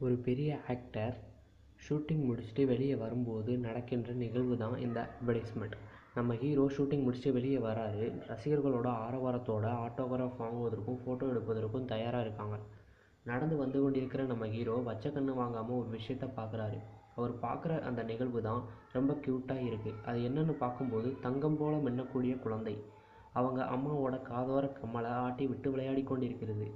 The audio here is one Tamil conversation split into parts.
ஒரு பெரிய ஆக்டர் ஷூட்டிங் முடிச்சுட்டு வெளியே வரும்போது நடக்கின்ற நிகழ்வு தான் இந்த அட்வர்டைஸ்மெண்ட் நம்ம ஹீரோ ஷூட்டிங் முடிச்சுட்டு வெளியே வராரு ரசிகர்களோட ஆரவாரத்தோட ஆட்டோகிராஃப் வாங்குவதற்கும் ஃபோட்டோ எடுப்பதற்கும் தயாராக இருக்காங்க. நடந்து வந்து கொண்டிருக்கிற நம்ம ஹீரோ வச்ச கண்ணு வாங்காமல் ஒரு விஷயத்த பார்க்குறாரு அவர் பார்க்குற அந்த நிகழ்வு தான் ரொம்ப க்யூட்டாக இருக்குது அது என்னென்னு பார்க்கும்போது தங்கம் போல மின்னக்கூடிய குழந்தை. அவங்க அம்மாவோட காதோர கம்மலை ஆட்டி விட்டு விளையாடி கொண்டிருக்கிறது.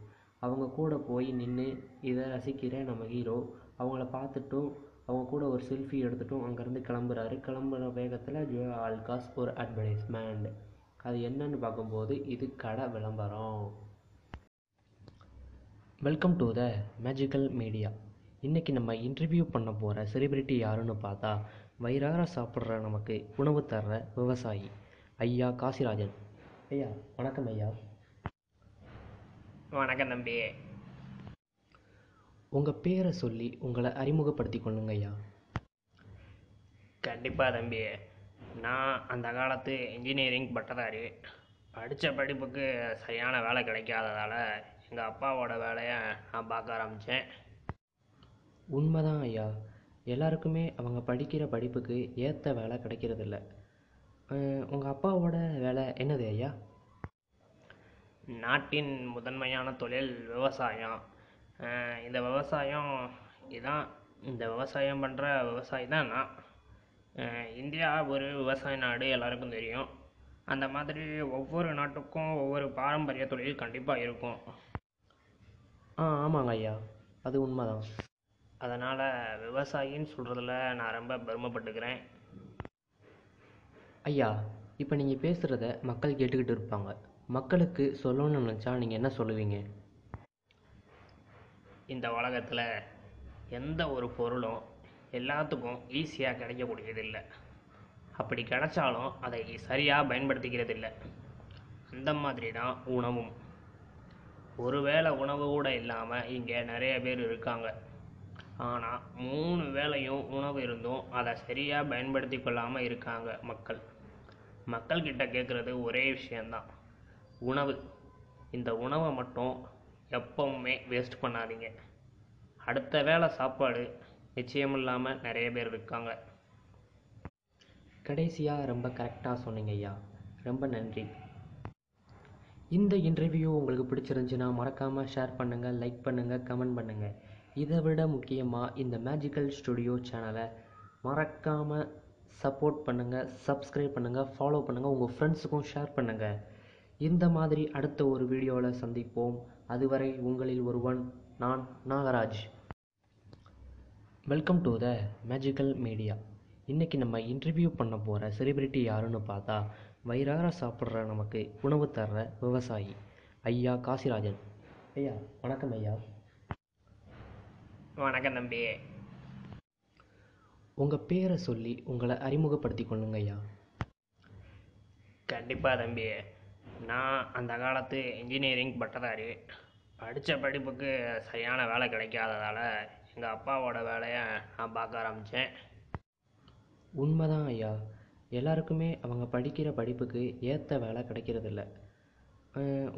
அவங்க கூட போய் நின்று இதை ரசிக்கிற நம்ம ஹீரோ அவங்கள பார்த்துட்டும் அவங்க கூட ஒரு செல்ஃபி எடுத்துட்டும் அங்கேருந்து கிளம்புறாரு. கிளம்புற வேகத்தில் ஜோ ஆல்காஸ் ஒரு அட்வர்டைஸ்மெண்ட் அது என்னன்னு பார்க்கும்போது இது கடை விளம்பரம். Welcome to the magical media இன்றைக்கி நம்ம இன்டர்வியூ பண்ண போகிற செலிபிரிட்டி யாருன்னு பார்த்தா வயிறார சாப்பிட்ற நமக்கு உணவு தர்ற விவசாயி ஐயா காசிராஜன். ஐயா வணக்கம் ஐயா. வணக்கம் தம்பி. உங்கள் பேரை சொல்லி உங்களை அறிமுகப்படுத்தி கொள்ளுங்க ஐயா. கண்டிப்பாக தம்பி. நான் அந்த காலத்து இன்ஜினியரிங் பட்டதாரி. படித்த படிப்புக்கு சரியான வேலை கிடைக்காததால் எங்கள் அப்பாவோட வேலையை நான் பார்க்க ஆரம்பித்தேன் உண்மைதான் ஐயா. எல்லாருக்குமே அவங்க படிக்கிற படிப்புக்கு ஏற்ற வேலை கிடைக்கிறதில்ல. உங்கள் அப்பாவோட வேலை என்னது ஐயா? நாட்டின் முதன்மையான தொழில் விவசாயம். இந்த விவசாயம் இதான் இந்த விவசாயம் பண்ணுற விவசாயி தான் நான். இந்தியா ஒரு விவசாய நாடு எல்லாருக்கும் தெரியும். அந்த மாதிரி ஒவ்வொரு நாட்டுக்கும் ஒவ்வொரு பாரம்பரிய தொழில் கண்டிப்பாக இருக்கும். ஆ ஆமாங்க ஐயா. அது உண்மைதான். அதனால் விவசாயின்னு சொல்கிறதுல நான் ரொம்ப பெருமைப்பட்டுக்கிறேன். ஐயா இப்போ நீங்கள் பேசுகிறத மக்கள் கேட்டுக்கிட்டு இருப்பாங்க. மக்களுக்கு சொல்லணும்னு நினச்சா நீங்கள் என்ன சொல்லுவீங்க? இந்த உலகத்தில் எந்த ஒரு பொருளும் எல்லாத்துக்கும் ஈஸியாக கிடைக்கக்கூடியதில்லை. அப்படி கிடைச்சாலும் அதை சரியாக பயன்படுத்திக்கிறது இல்லை அந்த மாதிரி தான் உணவும். ஒருவேளை உணவு கூட இல்லாமல் இங்கே நிறைய பேர் இருக்காங்க. ஆனால் மூணு வேளையும் உணவு இருந்தும் அதை சரியாக பயன்படுத்தி கொள்ளாமல் இருக்காங்க மக்கள். மக்கள்கிட்ட கேட்குறது ஒரே விஷயந்தான் உணவு. இந்த உணவை மட்டும் எப்பவுமே வேஸ்ட் பண்ணாதீங்க. அடுத்த வேளை சாப்பாடு நிச்சயம் இல்லாமல் நிறைய பேர் இருக்காங்க. கடைசியாக ரொம்ப கரெக்டாக சொன்னீங்க ஐயா. ரொம்ப நன்றி. இந்த இன்டர்வியூ உங்களுக்கு பிடிச்சிருந்துச்சுன்னா மறக்காமல் ஷேர் பண்ணுங்கள் லைக் பண்ணுங்கள் கமெண்ட் பண்ணுங்கள் இதை விட முக்கியமாக இந்த மேஜிக்கல் ஸ்டுடியோ சேனலை மறக்காமல் சப்போர்ட் பண்ணுங்கள் சப்ஸ்கிரைப் பண்ணுங்கள் ஃபாலோ பண்ணுங்கள் உங்கள் ஃப்ரெண்ட்ஸுக்கும் ஷேர் பண்ணுங்கள் இந்த மாதிரி அடுத்த ஒரு வீடியோவில் சந்திப்போம். அதுவரை உங்களில் ஒருவன் நான் Nagaraj. Welcome to the magical media இன்றைக்கி நம்ம இன்டர்வியூ பண்ண போகிற செலிபிரிட்டி யாருன்னு பார்த்தா வயிறார சாப்பிட்ற நமக்கு உணவு தர்ற விவசாயி ஐயா காசிராஜன். ஐயா வணக்கம் ஐயா. வணக்கம் தம்பி. உங்கள் பேரை சொல்லி உங்களை அறிமுகப்படுத்தி கொள்ளுங்க ஐயா. கண்டிப்பாக தம்பி. நான் அந்த காலத்து இன்ஜினியரிங் பட்டதாரி. படித்த படிப்புக்கு சரியான வேலை கிடைக்காததால் எங்கள் அப்பாவோட வேலையை நான் பார்க்க ஆரம்பித்தேன் உண்மைதான் ஐயா. எல்லாருக்குமே அவங்க படிக்கிற படிப்புக்கு ஏற்ற வேலை கிடைக்கிறதில்ல.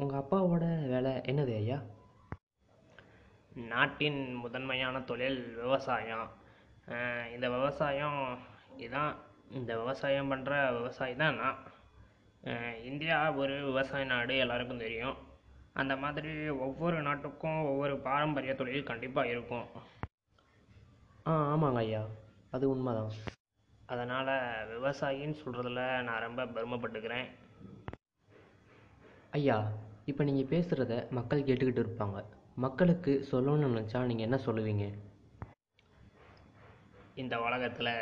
உங்கள் அப்பாவோட வேலை என்னது ஐயா? நாட்டின் முதன்மையான தொழில் விவசாயம். இந்த விவசாயம் இதான். இந்த விவசாயம் பண்ணுற விவசாயி தான் நான். இந்தியா ஒரு விவசாய நாடு எல்லாருக்கும் தெரியும். அந்த மாதிரி ஒவ்வொரு நாட்டுக்கும் ஒவ்வொரு பாரம்பரிய தொழில் கண்டிப்பாக இருக்கும். ஆ ஆமாங்க ஐயா. அது உண்மைதான். அதனால் விவசாயின்னு சொல்கிறதுல நான் ரொம்ப பெருமைப்பட்டுக்கிறேன். ஐயா இப்போ நீங்கள் பேசுகிறத மக்கள் கேட்டுக்கிட்டு இருப்பாங்க. மக்களுக்கு சொல்லணும்னு நினச்சா நீங்கள் என்ன சொல்லுவீங்க? இந்த உலகத்தில்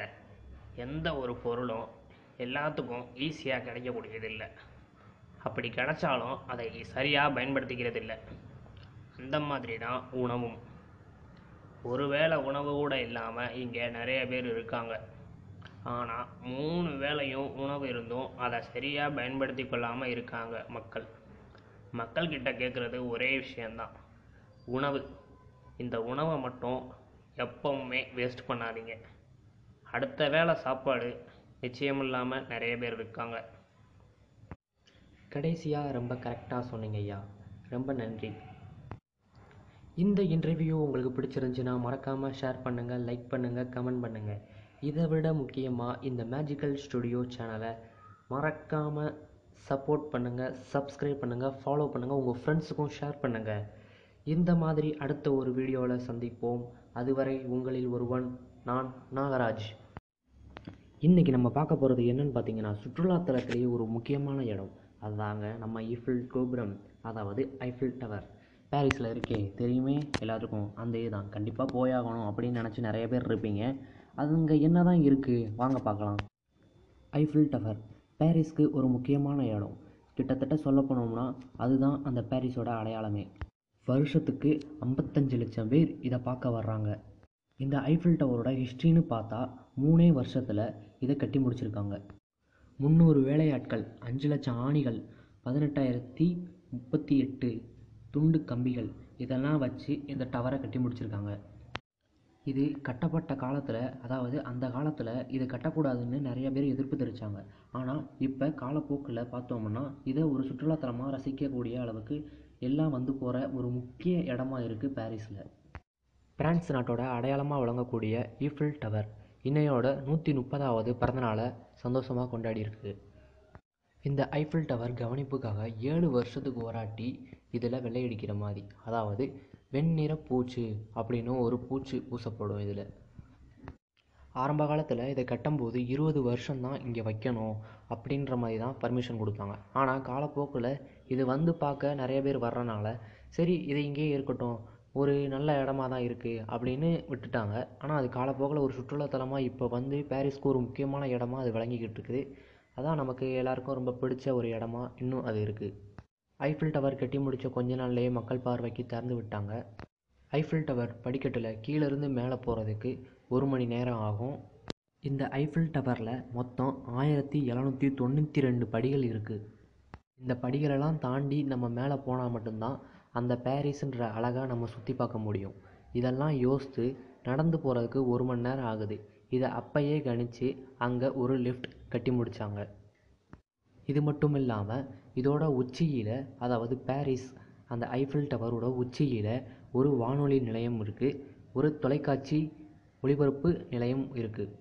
எந்த ஒரு பொருளும் எல்லாத்துக்கும் ஈஸியாக கிடைக்கக்கூடியதில்லை. அப்படி கிடைச்சாலும் அதை சரியாக பயன்படுத்திக்கிறது இல்லை அந்த மாதிரி தான் உணவும். ஒருவேளை உணவு கூட இல்லாமல் இங்கே நிறைய பேர் இருக்காங்க. ஆனால் மூணு வேளையும் உணவு இருந்தும் அதை சரியாக பயன்படுத்தி கொள்ளாமல் இருக்காங்க மக்கள். மக்கள்கிட்ட கேட்குறது ஒரே விஷயந்தான் உணவு. இந்த உணவை மட்டும் எப்பவுமே வேஸ்ட் பண்ணாதீங்க. அடுத்த வேளை சாப்பாடு நிச்சயம் இல்லாமல் நிறைய பேர் இருக்காங்க. கடைசியாக ரொம்ப கரெக்டாக சொன்னீங்க ஐயா. ரொம்ப நன்றி. இந்த இன்டர்வியூ உங்களுக்கு பிடிச்சிருந்துச்சுன்னா மறக்காமல் ஷேர் பண்ணுங்கள் லைக் பண்ணுங்கள் கமெண்ட் பண்ணுங்கள் இதை விட முக்கியமாக இந்த மேஜிக்கல் ஸ்டுடியோ சேனலை மறக்காமல் சப்போர்ட் பண்ணுங்கள் சப்ஸ்கிரைப் பண்ணுங்கள் ஃபாலோ பண்ணுங்கள் உங்கள் ஃப்ரெண்ட்ஸுக்கும் ஷேர் பண்ணுங்கள் இந்த மாதிரி அடுத்த ஒரு வீடியோவில் சந்திப்போம். அதுவரை உங்களில் ஒருவன் நான் நாகராஜ். இன்றைக்கி நம்ம பார்க்க போகிறது என்னென்னு பார்த்தீங்கன்னா சுற்றுலாத்தலத்திலேயே ஒரு முக்கியமான இடம். அதுதாங்க நம்ம ஐஃபில் கோபுரம் அதாவது ஐஃபில் டவர் பாரிஸில் இருக்கே தெரியுமே? எல்லாத்துக்கும் அந்த இதுதான் கண்டிப்பாக போயாகணும் அப்படின்னு நினச்சி நிறைய பேர் இருப்பீங்க. அதுங்க என்ன தான் இருக்குது வாங்க பார்க்கலாம். ஐஃபில் டவர் பாரிஸ்க்கு ஒரு முக்கியமான இடம். கிட்டத்தட்ட சொல்ல போனோம்னா அதுதான் அந்த பாரிஸோட அடையாளமே. வருஷத்துக்கு ஐம்பத்தஞ்சு லட்சம் பேர் இதை பார்க்க வர்றாங்க. இந்த ஐஃபில் டவரோட ஹிஸ்ட்ரின்னு பார்த்தா மூணே வருஷத்தில் இதை கட்டி முடிச்சிருக்காங்க. முந்நூறு வேலையாட்கள் அஞ்சு லட்சம் ஆணிகள் பதினெட்டாயிரத்தி முப்பத்தி எட்டு துண்டு கம்பிகள் இதெல்லாம் வச்சு இந்த டவரை கட்டி முடிச்சிருக்காங்க. இது கட்டப்பட்ட காலத்தில் அதாவது அந்த காலத்தில் இது கட்டக்கூடாதுன்னு நிறைய பேர் எதிர்ப்பு தெரிவித்தாங்க ஆனால் இப்போ காலப்போக்கில் பார்த்தோம்னா இதை ஒரு சுற்றுலாத்தலமாக ரசிக்கக்கூடிய அளவுக்கு எல்லாம் வந்து போகிற ஒரு முக்கிய இடமா இருக்குது பாரிஸில். பிரான்ஸ் நாட்டோட அடையாளமாக விளங்கக்கூடிய ஈஃபில் டவர் இன்னையோட நூற்றி முப்பதாவது பிறந்தநாளை சந்தோஷமாக கொண்டாடி இருக்குது இந்த ஐஃபில் டவர் கவனிப்புக்காக ஏழு வருஷத்துக்கு ஓராட்டி இதில் வெள்ளையடிக்கிற மாதிரி. அதாவது வெண்ணிற பூச்சு அப்படின்னு ஒரு பூச்சு பூசப்படும் இதில். ஆரம்ப காலத்தில் இதை கட்டும்போது இருபது வருஷம்தான் இங்கே வைக்கணும் அப்படின்ற மாதிரி தான் பர்மிஷன் கொடுத்தாங்க. ஆனால் காலப்போக்கில் இது வந்து பார்க்க நிறைய பேர் வர்றனால சரி இது இங்கேயே இருக்கட்டும் ஒரு நல்ல இடமா தான் இருக்குது அப்படின்னு விட்டுட்டாங்க. ஆனால் அது காலப்போக்கில் ஒரு சுற்றுலாத்தலமாக இப்போ வந்து பாரிஸ்க்கு ஒரு முக்கியமான இடமா அது விளங்கிக்கிட்டு இருக்குது. அதான் நமக்கு எல்லாருக்கும் ரொம்ப பிடிச்ச ஒரு இடமா இன்னும் அது இருக்குது ஐஃபில் டவர் கட்டி முடித்த கொஞ்ச நாள்லேயே மக்கள் பார்வைக்கு திறந்து விட்டாங்க. ஐஃபில் டவர் படிக்கட்டில் கீழேருந்து மேலே போகிறதுக்கு ஒரு மணி நேரம் ஆகும். இந்த ஐஃபில் டவரில் மொத்தம் ஆயிரத்தி எழுநூற்றி தொண்ணூற்றி ரெண்டு படிகள் இருக்குது இந்த படிகளெல்லாம் தாண்டி நம்ம மேலே போனால் மட்டும்தான் அந்த பேரிஸுன்ற அழகாக நம்ம சுற்றி பார்க்க முடியும். இதெல்லாம் யோசித்து நடந்து போகிறதுக்கு ஒரு மணி நேரம் ஆகுது. இதை அப்போயே கணித்து அங்கே ஒரு லிஃப்ட் கட்டி முடித்தாங்க இது மட்டும் இல்லாமல் இதோட உச்சியில் அதாவது பாரிஸ் அந்த ஐஃபில் டவரோட உச்சியில் ஒரு வானொலி நிலையம் இருக்குது ஒரு தொலைக்காட்சி ஒளிபரப்பு நிலையம் இருக்குது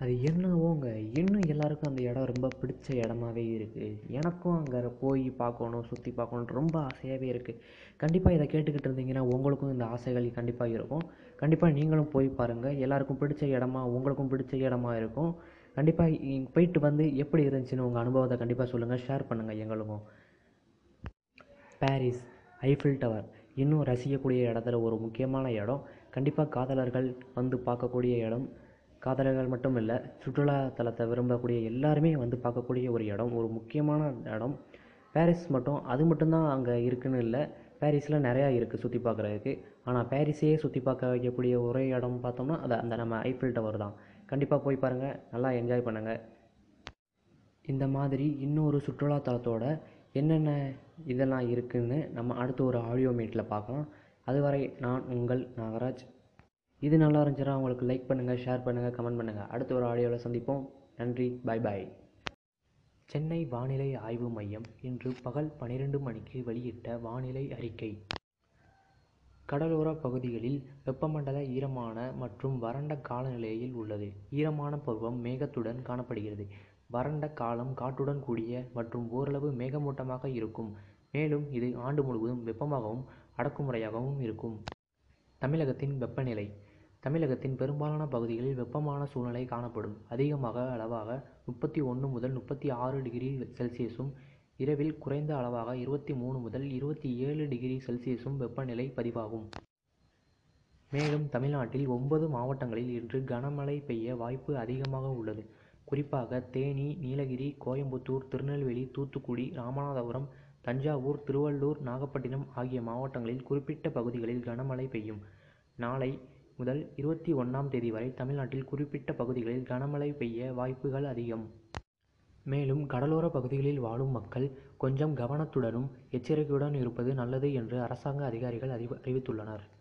அது என்னவோங்க இன்னும் எல்லாருக்கும் அந்த இடம் ரொம்ப பிடிச்ச இடமாவே இருக்குது எனக்கும் அங்கே போய் பார்க்கணும் சுற்றி பார்க்கணும் ரொம்ப ஆசையாகவே இருக்குது கண்டிப்பாக இதை கேட்டுக்கிட்டு இருந்தீங்கன்னா உங்களுக்கும் இந்த ஆசைகள் கண்டிப்பாக இருக்கும். கண்டிப்பாக நீங்களும் போய் பாருங்கள் எல்லாருக்கும் பிடிச்ச இடமா உங்களுக்கும் பிடிச்ச இடமா இருக்கும். கண்டிப்பாக போயிட்டு வந்து எப்படி இருந்துச்சுன்னு உங்கள் அனுபவத்தை கண்டிப்பாக சொல்லுங்கள் ஷேர் பண்ணுங்கள் எங்களுக்கும். Paris Eiffel tower. இன்னும் ரசிக்கக்கூடிய இடத்துல ஒரு முக்கியமான இடம். கண்டிப்பாக காதலர்கள் வந்து பார்க்கக்கூடிய இடம். காதலர்கள் மட்டும் இல்லை சுற்றுலாத்தலத்தை விரும்பக்கூடிய எல்லாருமே வந்து பார்க்கக்கூடிய ஒரு இடம் ஒரு முக்கியமான இடம். பாரிஸ் மட்டும் அது மட்டும்தான் அங்கே இருக்குதுன்னு இல்லை. பாரிஸில் நிறையா இருக்குது சுற்றி பார்க்குறதுக்கு. ஆனால் பாரிஸையே சுற்றி பார்க்க வைக்கக்கூடிய ஒரே இடம் பார்த்தோம்னா அது அந்த நம்ம ஐஃபில் டவர் தான். கண்டிப்பாக போய் பாருங்கள் நல்லா என்ஜாய் பண்ணுங்கள் இந்த மாதிரி இன்னொரு சுற்றுலாத்தலத்தோட என்னென்ன இதெல்லாம் இருக்குதுன்னு நம்ம அடுத்த ஒரு ஆடியோ மீட்டில் பார்க்கலாம். அதுவரை நான் உங்கள் நாகராஜ். இது நல்லா இருந்துச்சுன்னா உங்களுக்கு லைக் பண்ணுங்கள் ஷேர் பண்ணுங்கள் கமெண்ட் பண்ணுங்கள் அடுத்த ஒரு ஆடியோவில் சந்திப்போம். நன்றி பாய் பாய் சென்னை வானிலை ஆய்வு மையம் இன்று பகல் பனிரெண்டு மணிக்கு வெளியிட்ட வானிலை அறிக்கை. கடலோர பகுதிகளில் வெப்பமண்டல ஈரமான மற்றும் வறண்ட காலநிலையில் உள்ளது. ஈரமான பருவம் மேகத்துடன் காணப்படுகிறது. வறண்ட காலம் காற்றுடன் கூடிய மற்றும் ஓரளவு மேகமூட்டமாக இருக்கும். மேலும் இது ஆண்டு முழுவதும் வெப்பமாகவும் அடக்குமுறையாகவும் இருக்கும். தமிழகத்தின் வெப்பநிலை தமிழகத்தின் பெரும்பாலான பகுதிகளில் வெப்பமான சூழ்நிலை காணப்படும். அதிகமாக அளவாக முப்பத்தி ஒன்று முதல் முப்பத்தி ஆறு டிகிரி செல்சியஸும் இரவில் குறைந்த அளவாக இருபத்தி மூணு முதல் இருபத்தி ஏழு டிகிரி செல்சியஸும் வெப்பநிலை பதிவாகும். மேலும் தமிழ்நாட்டில் ஒன்பது மாவட்டங்களில் இன்று கனமழை பெய்ய வாய்ப்பு அதிகமாக உள்ளது. குறிப்பாக தேனி நீலகிரி கோயம்புத்தூர் திருநெல்வேலி தூத்துக்குடி ராமநாதபுரம் தஞ்சாவூர் திருவள்ளூர் நாகப்பட்டினம் ஆகிய மாவட்டங்களில் குறிப்பிட்ட பகுதிகளில் கனமழை பெய்யும். நாளை முதல் இருபத்தி ஒன்றாம் தேதி வரை தமிழ்நாட்டில் குறிப்பிட்ட பகுதிகளில் கனமழை பெய்ய வாய்ப்புகள் அதிகம். மேலும் கடலோர பகுதிகளில் வாழும் மக்கள் கொஞ்சம் கவனத்துடனும் எச்சரிக்கையுடன் இருப்பது நல்லது என்று அரசாங்க அதிகாரிகள் அறிவி அறிவித்துள்ளனர்.